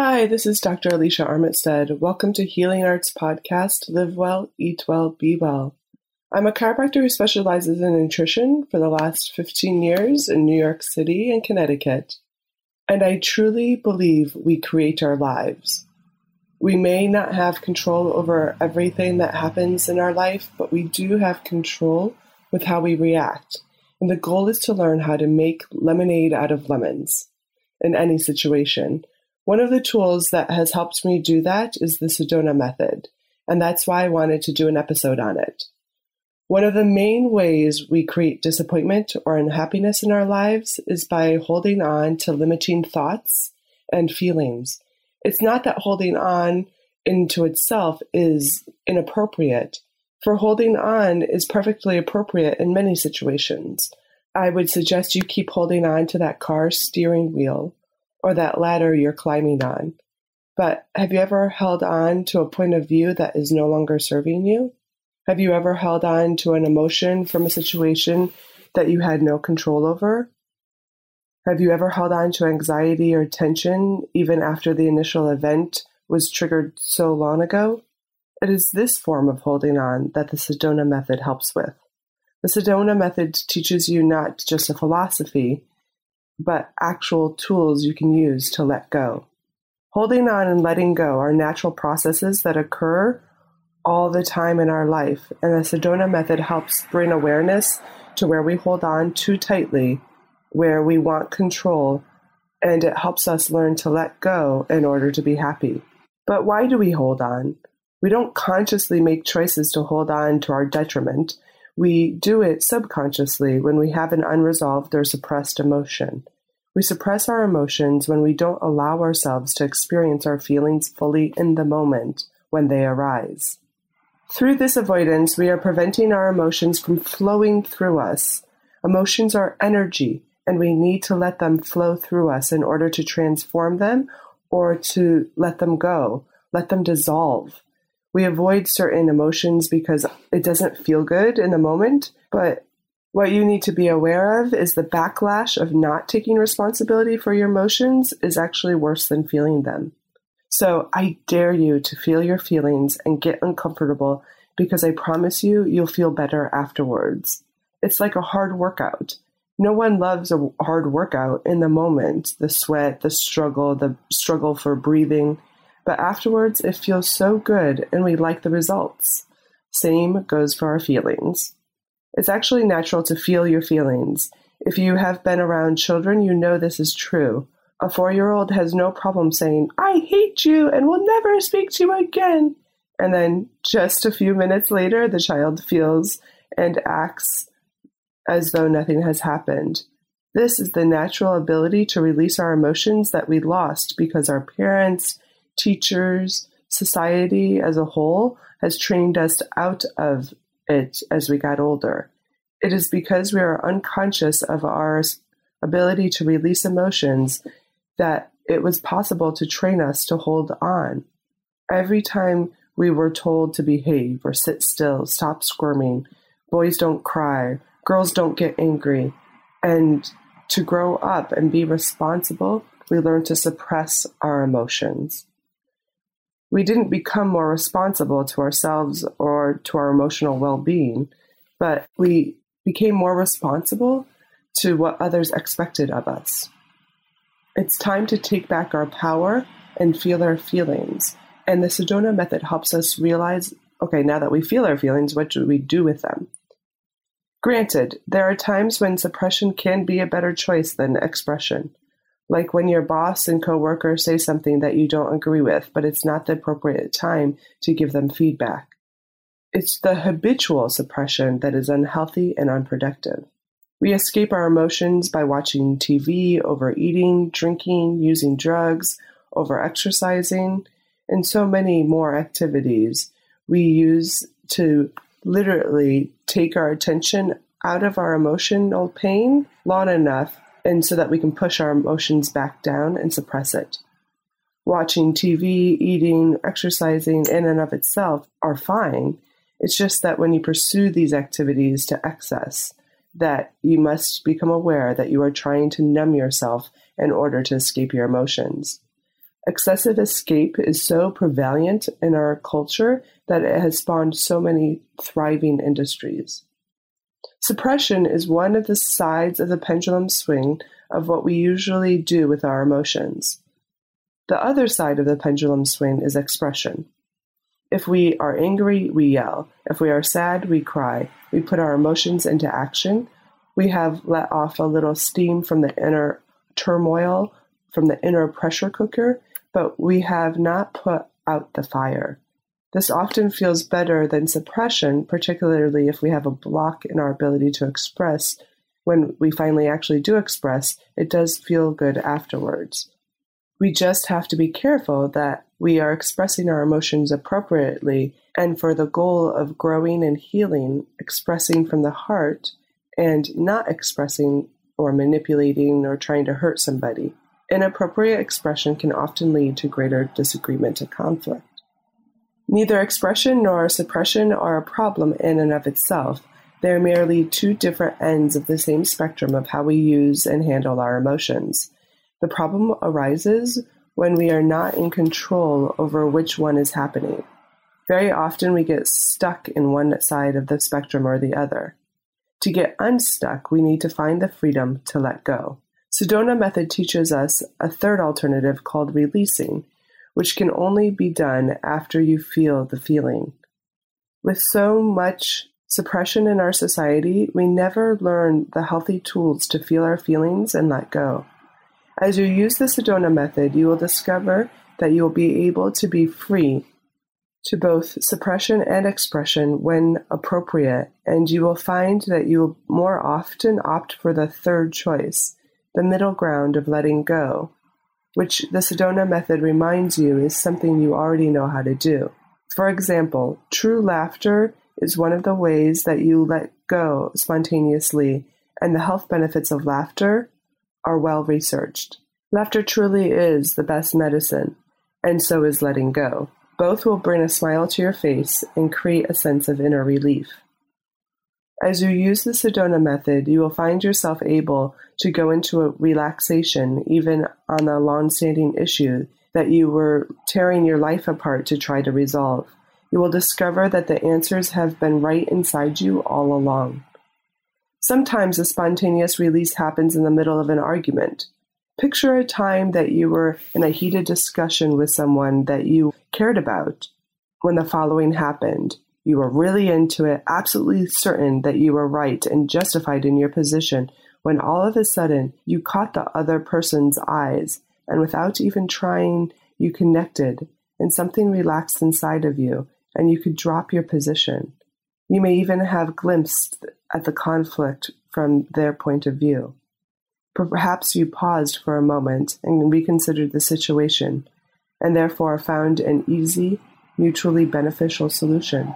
Hi, this is Dr. Alicia Armitstead. Welcome to Healing Arts Podcast Live Well, Eat Well, Be Well. I'm a chiropractor who specializes in nutrition for the last 15 years in New York City and Connecticut. And I truly believe we create our lives. We may not have control over everything that happens in our life, but we do have control with how we react. And the goal is to learn how to make lemonade out of lemons in any situation. One of the tools that has helped me do that is the Sedona method, and that's why I wanted to do an episode on it. One of the main ways we create disappointment or unhappiness in our lives is by holding on to limiting thoughts and feelings. It's not that holding on into itself is inappropriate, for holding on is perfectly appropriate in many situations. I would suggest you keep holding on to that car steering wheel or that ladder you're climbing on. But have you ever held on to a point of view that is no longer serving you? Have you ever held on to an emotion from a situation that you had no control over? Have you ever held on to anxiety or tension even after the initial event was triggered so long ago? It is this form of holding on that the Sedona method helps with. The Sedona method teaches you not just a philosophy, but actual tools you can use to let go. Holding on and letting go are natural processes that occur all the time in our life, and the Sedona method helps bring awareness to where we hold on too tightly, where we want control, and it helps us learn to let go in order to be happy. But why do we hold on? We don't consciously make choices to hold on to our detriment. We do it subconsciously when we have an unresolved or suppressed emotion. We suppress our emotions when we don't allow ourselves to experience our feelings fully in the moment when they arise. Through this avoidance, we are preventing our emotions from flowing through us. Emotions are energy, and we need to let them flow through us in order to transform them or to let them go, let them dissolve. We avoid certain emotions because it doesn't feel good in the moment, but what you need to be aware of is the backlash of not taking responsibility for your emotions is actually worse than feeling them. So I dare you to feel your feelings and get uncomfortable because I promise you, you'll feel better afterwards. It's like a hard workout. No one loves a hard workout in the moment, the sweat, the struggle, the struggle for breathing. But afterwards, it feels so good and we like the results. Same goes for our feelings. It's actually natural to feel your feelings. If you have been around children, you know this is true. A four year old has no problem saying, I hate you and will never speak to you again. And then just a few minutes later, the child feels and acts as though nothing has happened. This is the natural ability to release our emotions that we lost because our parents, teachers, society as a whole has trained us out of it as we got older. It is because we are unconscious of our ability to release emotions that it was possible to train us to hold on. Every time we were told to behave or sit still, stop squirming, boys don't cry, girls don't get angry, and to grow up and be responsible, we learn to suppress our emotions. We didn't become more responsible to ourselves or to our emotional well being, but we became more responsible to what others expected of us. It's time to take back our power and feel our feelings. And the Sedona method helps us realize okay, now that we feel our feelings, what do we do with them? Granted, there are times when suppression can be a better choice than expression. Like when your boss and coworker say something that you don't agree with, but it's not the appropriate time to give them feedback. It's the habitual suppression that is unhealthy and unproductive. We escape our emotions by watching TV, overeating, drinking, using drugs, overexercising, and so many more activities we use to literally take our attention out of our emotional pain long enough and so that we can push our emotions back down and suppress it. Watching TV, eating, exercising in and of itself are fine. It's just that when you pursue these activities to excess, that you must become aware that you are trying to numb yourself in order to escape your emotions. Excessive escape is so prevalent in our culture that it has spawned so many thriving industries. Suppression is one of the sides of the pendulum swing of what we usually do with our emotions. The other side of the pendulum swing is expression. If we are angry, we yell. If we are sad, we cry. We put our emotions into action. We have let off a little steam from the inner turmoil, from the inner pressure cooker, but we have not put out the fire. This often feels better than suppression, particularly if we have a block in our ability to express. When we finally actually do express, it does feel good afterwards. We just have to be careful that we are expressing our emotions appropriately and for the goal of growing and healing, expressing from the heart and not expressing or manipulating or trying to hurt somebody. Inappropriate expression can often lead to greater disagreement and conflict. Neither expression nor suppression are a problem in and of itself. They are merely two different ends of the same spectrum of how we use and handle our emotions. The problem arises when we are not in control over which one is happening. Very often we get stuck in one side of the spectrum or the other. To get unstuck, we need to find the freedom to let go. Sedona method teaches us a third alternative called releasing, which can only be done after you feel the feeling. With so much suppression in our society, we never learn the healthy tools to feel our feelings and let go. As you use the Sedona method, you will discover that you will be able to be free to both suppression and expression when appropriate, and you will find that you will more often opt for the third choice, the middle ground of letting go, which the Sedona method reminds you is something you already know how to do. For example, true laughter is one of the ways that you let go spontaneously, and the health benefits of laughter are well researched. Laughter truly is the best medicine, and so is letting go. Both will bring a smile to your face and create a sense of inner relief. As you use the Sedona method, you will find yourself able to go into a relaxation even on a long-standing issue that you were tearing your life apart to try to resolve. You will discover that the answers have been right inside you all along. Sometimes a spontaneous release happens in the middle of an argument. Picture a time that you were in a heated discussion with someone that you cared about when the following happened. You were really into it, absolutely certain that you were right and justified in your position, when all of a sudden you caught the other person's eyes, and without even trying, you connected, and something relaxed inside of you, and you could drop your position. You may even have glimpsed at the conflict from their point of view. Perhaps you paused for a moment and reconsidered the situation, and therefore found an easy, mutually beneficial solution.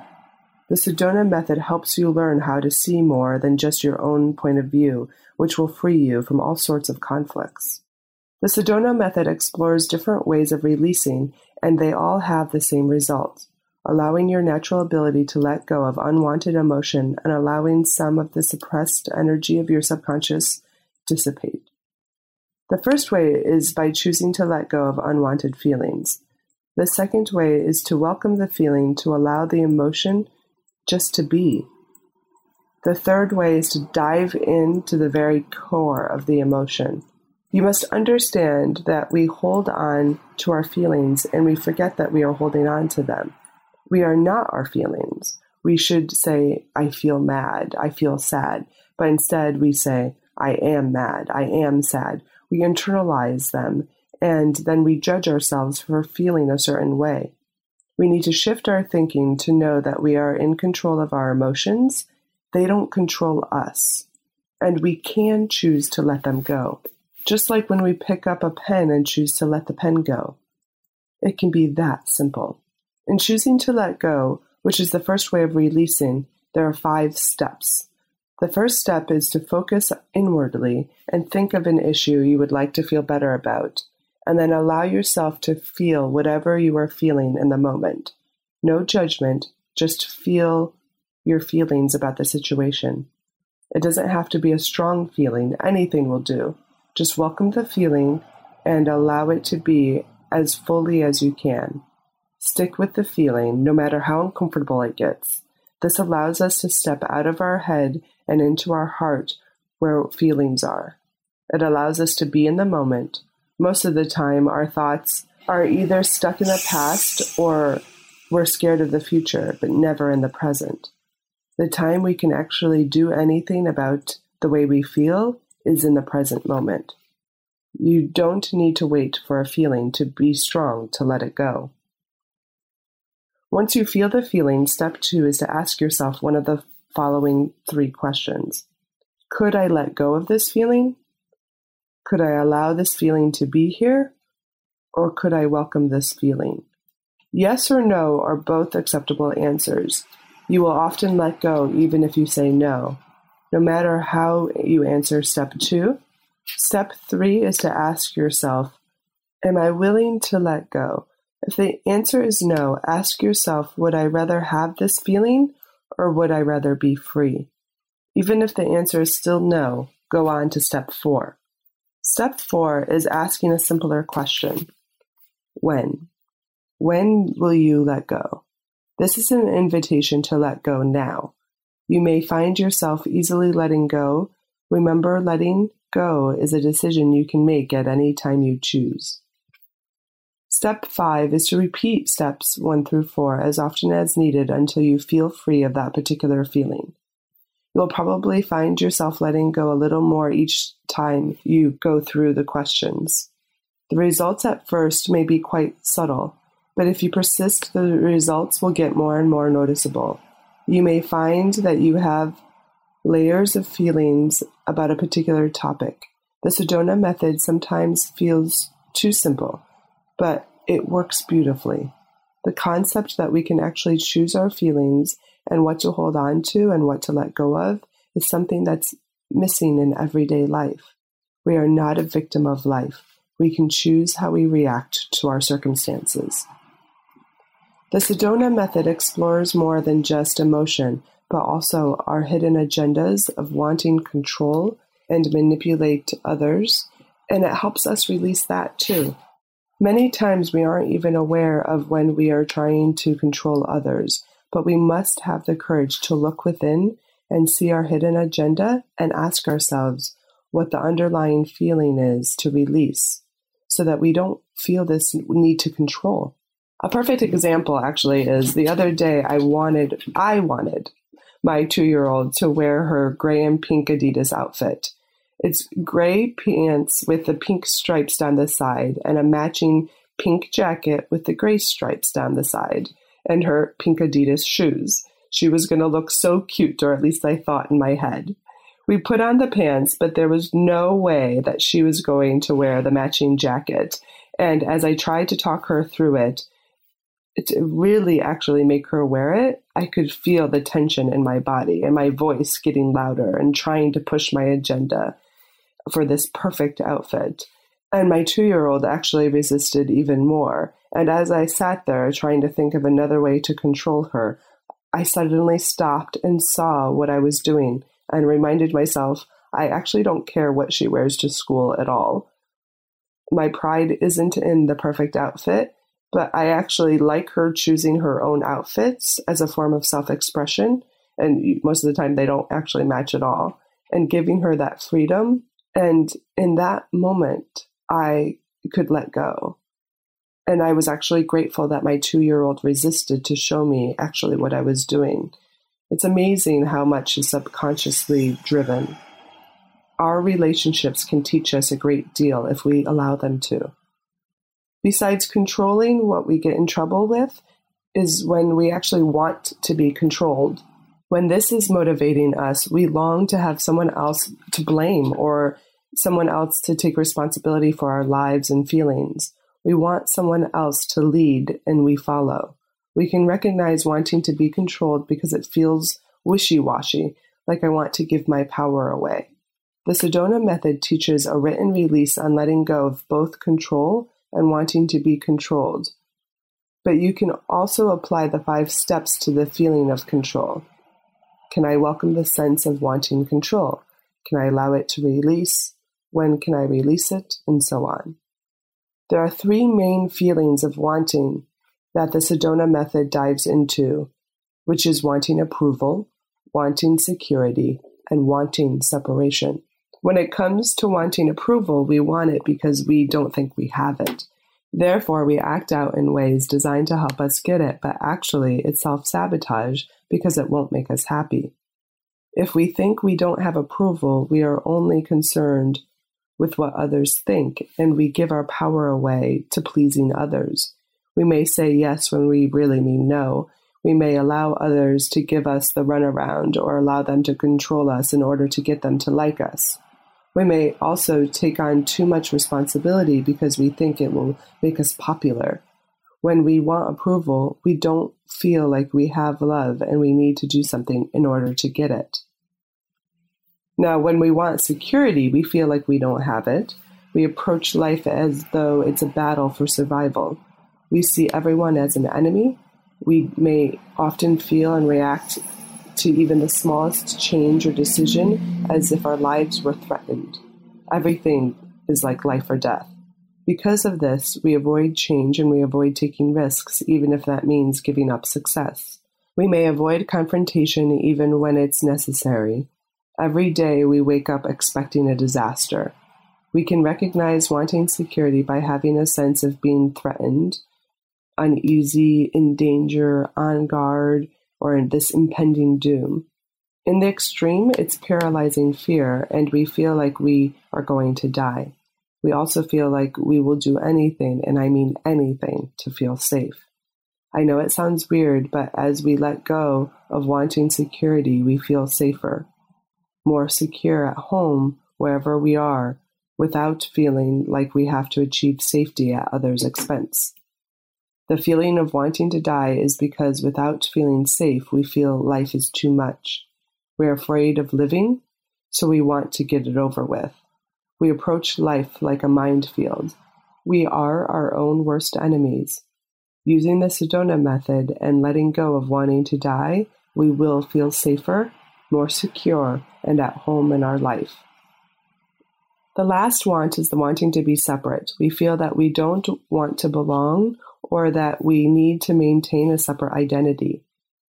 The Sedona method helps you learn how to see more than just your own point of view, which will free you from all sorts of conflicts. The Sedona method explores different ways of releasing, and they all have the same result allowing your natural ability to let go of unwanted emotion and allowing some of the suppressed energy of your subconscious dissipate. The first way is by choosing to let go of unwanted feelings. The second way is to welcome the feeling to allow the emotion just to be. The third way is to dive into the very core of the emotion. You must understand that we hold on to our feelings and we forget that we are holding on to them. We are not our feelings. We should say, I feel mad, I feel sad, but instead we say, I am mad, I am sad. We internalize them and then we judge ourselves for feeling a certain way. We need to shift our thinking to know that we are in control of our emotions. They don't control us. And we can choose to let them go. Just like when we pick up a pen and choose to let the pen go. It can be that simple. In choosing to let go, which is the first way of releasing, there are five steps. The first step is to focus inwardly and think of an issue you would like to feel better about and then allow yourself to feel whatever you are feeling in the moment. No judgment, just feel your feelings about the situation. It doesn't have to be a strong feeling, anything will do. Just welcome the feeling and allow it to be as fully as you can. Stick with the feeling, no matter how uncomfortable it gets. This allows us to step out of our head and into our heart where feelings are. It allows us to be in the moment. Most of the time, our thoughts are either stuck in the past or we're scared of the future, but never in the present. The time we can actually do anything about the way we feel is in the present moment. You don't need to wait for a feeling to be strong to let it go. Once you feel the feeling, step two is to ask yourself one of the following three questions Could I let go of this feeling? Could I allow this feeling to be here? Or could I welcome this feeling? Yes or no are both acceptable answers. You will often let go even if you say no, no matter how you answer step two. Step three is to ask yourself, Am I willing to let go? If the answer is no, ask yourself, Would I rather have this feeling or would I rather be free? Even if the answer is still no, go on to step four. Step four is asking a simpler question When? When will you let go? This is an invitation to let go now. You may find yourself easily letting go. Remember, letting go is a decision you can make at any time you choose. Step 5 is to repeat steps 1 through 4 as often as needed until you feel free of that particular feeling. You'll probably find yourself letting go a little more each time you go through the questions. The results at first may be quite subtle, but if you persist, the results will get more and more noticeable. You may find that you have layers of feelings about a particular topic. The Sedona method sometimes feels too simple, but it works beautifully. The concept that we can actually choose our feelings and what to hold on to and what to let go of is something that's missing in everyday life. We are not a victim of life. We can choose how we react to our circumstances. The Sedona method explores more than just emotion, but also our hidden agendas of wanting control and manipulate others, and it helps us release that too. Many times we aren't even aware of when we are trying to control others, but we must have the courage to look within and see our hidden agenda and ask ourselves what the underlying feeling is to release so that we don't feel this need to control. A perfect example actually is the other day I wanted I wanted my 2-year-old to wear her gray and pink Adidas outfit. It's gray pants with the pink stripes down the side and a matching pink jacket with the gray stripes down the side and her pink Adidas shoes. She was going to look so cute, or at least I thought in my head. We put on the pants, but there was no way that she was going to wear the matching jacket. And as I tried to talk her through it, to really actually make her wear it, I could feel the tension in my body and my voice getting louder and trying to push my agenda for this perfect outfit. And my two year old actually resisted even more. And as I sat there trying to think of another way to control her, I suddenly stopped and saw what I was doing and reminded myself I actually don't care what she wears to school at all. My pride isn't in the perfect outfit, but I actually like her choosing her own outfits as a form of self expression. And most of the time, they don't actually match at all. And giving her that freedom. And in that moment, I could let go. And I was actually grateful that my two year old resisted to show me actually what I was doing. It's amazing how much is subconsciously driven. Our relationships can teach us a great deal if we allow them to. Besides controlling, what we get in trouble with is when we actually want to be controlled. When this is motivating us, we long to have someone else to blame or someone else to take responsibility for our lives and feelings. We want someone else to lead and we follow. We can recognize wanting to be controlled because it feels wishy washy, like I want to give my power away. The Sedona method teaches a written release on letting go of both control and wanting to be controlled. But you can also apply the five steps to the feeling of control. Can I welcome the sense of wanting control? Can I allow it to release? When can I release it? And so on. There are three main feelings of wanting that the Sedona method dives into, which is wanting approval, wanting security, and wanting separation. When it comes to wanting approval, we want it because we don't think we have it. Therefore, we act out in ways designed to help us get it, but actually it's self sabotage because it won't make us happy. If we think we don't have approval, we are only concerned with what others think, and we give our power away to pleasing others. We may say yes when we really mean no. We may allow others to give us the runaround or allow them to control us in order to get them to like us. We may also take on too much responsibility because we think it will make us popular. When we want approval, we don't feel like we have love and we need to do something in order to get it. Now, when we want security, we feel like we don't have it. We approach life as though it's a battle for survival. We see everyone as an enemy. We may often feel and react to even the smallest change or decision as if our lives were threatened. Everything is like life or death. Because of this, we avoid change and we avoid taking risks, even if that means giving up success. We may avoid confrontation even when it's necessary. Every day we wake up expecting a disaster. We can recognize wanting security by having a sense of being threatened, uneasy, in danger, on guard, or in this impending doom. In the extreme, it's paralyzing fear, and we feel like we are going to die. We also feel like we will do anything, and I mean anything, to feel safe. I know it sounds weird, but as we let go of wanting security, we feel safer, more secure at home, wherever we are, without feeling like we have to achieve safety at others' expense. The feeling of wanting to die is because without feeling safe, we feel life is too much. We're afraid of living, so we want to get it over with. We approach life like a minefield. We are our own worst enemies. Using the Sedona method and letting go of wanting to die, we will feel safer, more secure, and at home in our life. The last want is the wanting to be separate. We feel that we don't want to belong or that we need to maintain a separate identity.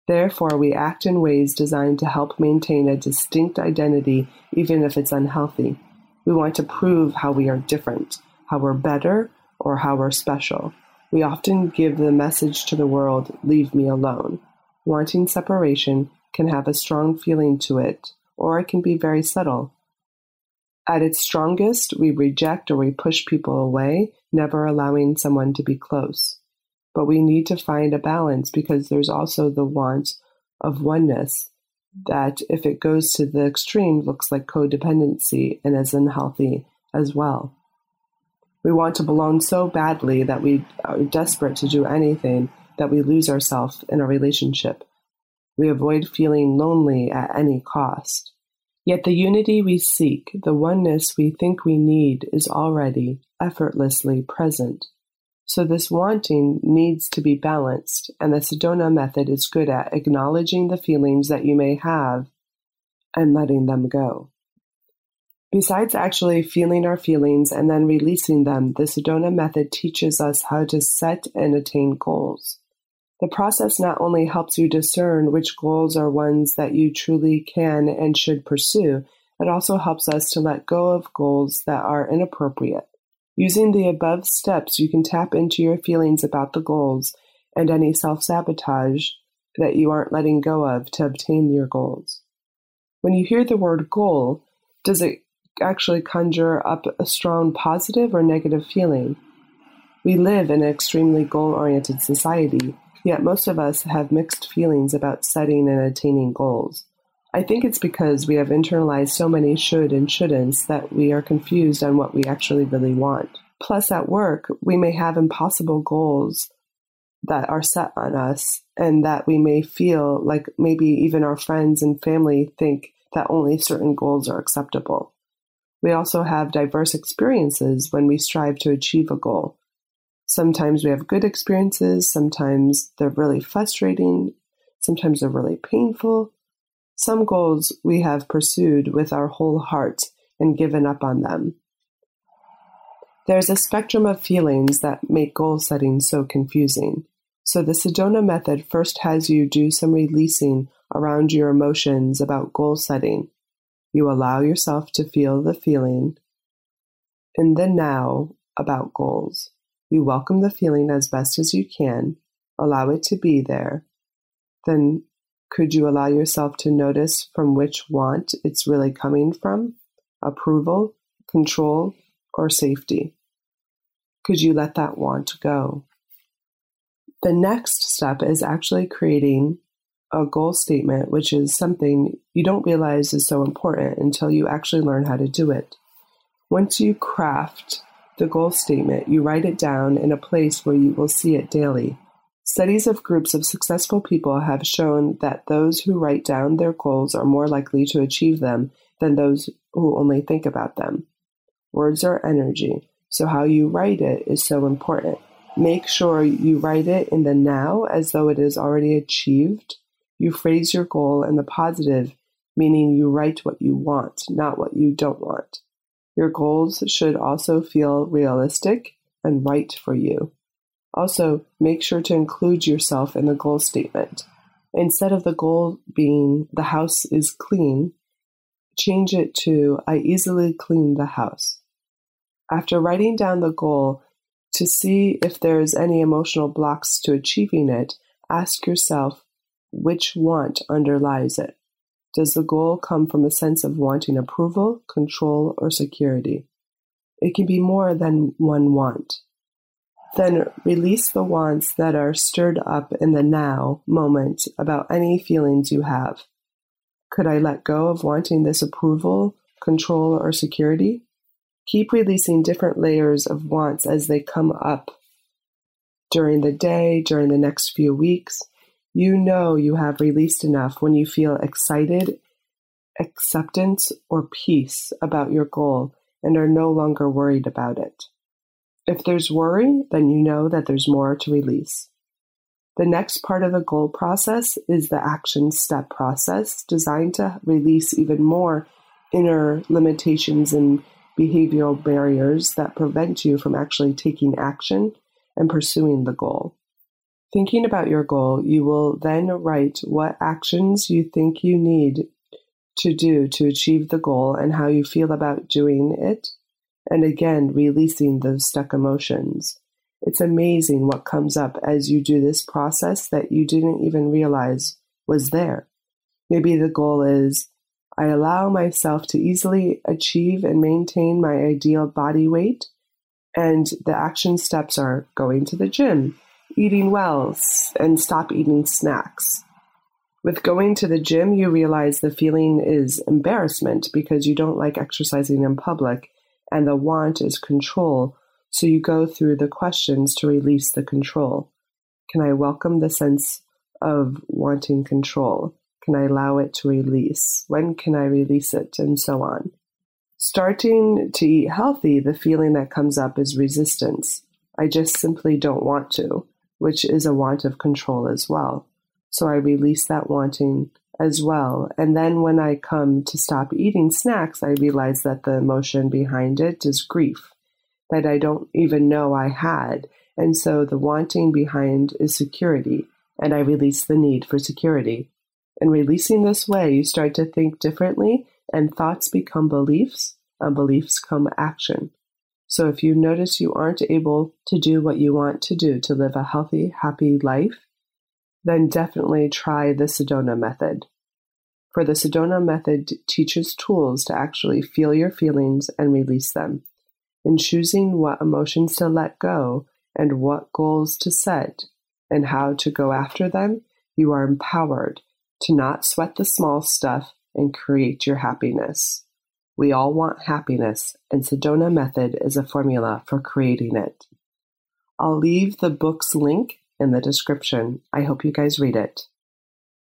Therefore, we act in ways designed to help maintain a distinct identity, even if it's unhealthy. We want to prove how we are different, how we're better, or how we're special. We often give the message to the world, leave me alone. Wanting separation can have a strong feeling to it, or it can be very subtle. At its strongest, we reject or we push people away, never allowing someone to be close. But we need to find a balance because there's also the want of oneness that, if it goes to the extreme, looks like codependency and is unhealthy as well. We want to belong so badly that we are desperate to do anything that we lose ourselves in a relationship. We avoid feeling lonely at any cost. Yet the unity we seek, the oneness we think we need, is already effortlessly present. So this wanting needs to be balanced, and the Sedona method is good at acknowledging the feelings that you may have and letting them go. Besides actually feeling our feelings and then releasing them, the Sedona method teaches us how to set and attain goals. The process not only helps you discern which goals are ones that you truly can and should pursue, it also helps us to let go of goals that are inappropriate. Using the above steps, you can tap into your feelings about the goals and any self sabotage that you aren't letting go of to obtain your goals. When you hear the word goal, does it actually conjure up a strong positive or negative feeling? We live in an extremely goal oriented society Yet most of us have mixed feelings about setting and attaining goals. I think it's because we have internalized so many should and shouldn'ts that we are confused on what we actually really want. Plus, at work, we may have impossible goals that are set on us, and that we may feel like maybe even our friends and family think that only certain goals are acceptable. We also have diverse experiences when we strive to achieve a goal. Sometimes we have good experiences, sometimes they're really frustrating, sometimes they're really painful. Some goals we have pursued with our whole heart and given up on them. There's a spectrum of feelings that make goal setting so confusing. So the Sedona method first has you do some releasing around your emotions about goal setting. You allow yourself to feel the feeling in the now about goals. You welcome the feeling as best as you can, allow it to be there. Then, could you allow yourself to notice from which want it's really coming from? Approval, control, or safety? Could you let that want go? The next step is actually creating a goal statement, which is something you don't realize is so important until you actually learn how to do it. Once you craft the goal statement, you write it down in a place where you will see it daily. Studies of groups of successful people have shown that those who write down their goals are more likely to achieve them than those who only think about them. Words are energy, so how you write it is so important. Make sure you write it in the now as though it is already achieved you phrase your goal in the positive, meaning you write what you want, not what you don't want. Your goals should also feel realistic and right for you. Also, make sure to include yourself in the goal statement. Instead of the goal being the house is clean, change it to I easily clean the house. After writing down the goal, to see if there's any emotional blocks to achieving it, ask yourself which want underlies it? Does the goal come from a sense of wanting approval, control, or security? It can be more than one want. Then release the wants that are stirred up in the now moment about any feelings you have. Could I let go of wanting this approval, control, or security? Keep releasing different layers of wants as they come up during the day, during the next few weeks. You know you have released enough when you feel excited, acceptance, or peace about your goal and are no longer worried about it. If there's worry, then you know that there's more to release. The next part of the goal process is the action step process, designed to release even more inner limitations and behavioral barriers that prevent you from actually taking action and pursuing the goal. Thinking about your goal, you will then write what actions you think you need to do to achieve the goal and how you feel about doing it, and again, releasing those stuck emotions. It's amazing what comes up as you do this process that you didn't even realize was there. Maybe the goal is I allow myself to easily achieve and maintain my ideal body weight, and the action steps are going to the gym eating well, and stop eating snacks. With going to the gym, you realize the feeling is embarrassment because you don't like exercising in public, and the want is control. So you go through the questions to release the control. Can I welcome the sense of wanting control? Can I allow it to release? When can I release it? And so on. Starting to eat healthy, the feeling that comes up is resistance. I just simply don't want to which is a want of control as well. So I release that wanting as well. And then when I come to stop eating snacks, I realize that the emotion behind it is grief that I don't even know I had. And so the wanting behind is security, and I release the need for security. In releasing this way, you start to think differently, and thoughts become beliefs, and beliefs come action. So if you notice you aren't able to do what you want to do to live a healthy, happy life, then definitely try the Sedona method. For the Sedona method teaches tools to actually feel your feelings and release them. In choosing what emotions to let go and what goals to set and how to go after them, you are empowered to not sweat the small stuff and create your happiness. We all want happiness, and Sedona Method is a formula for creating it. I'll leave the book's link in the description. I hope you guys read it.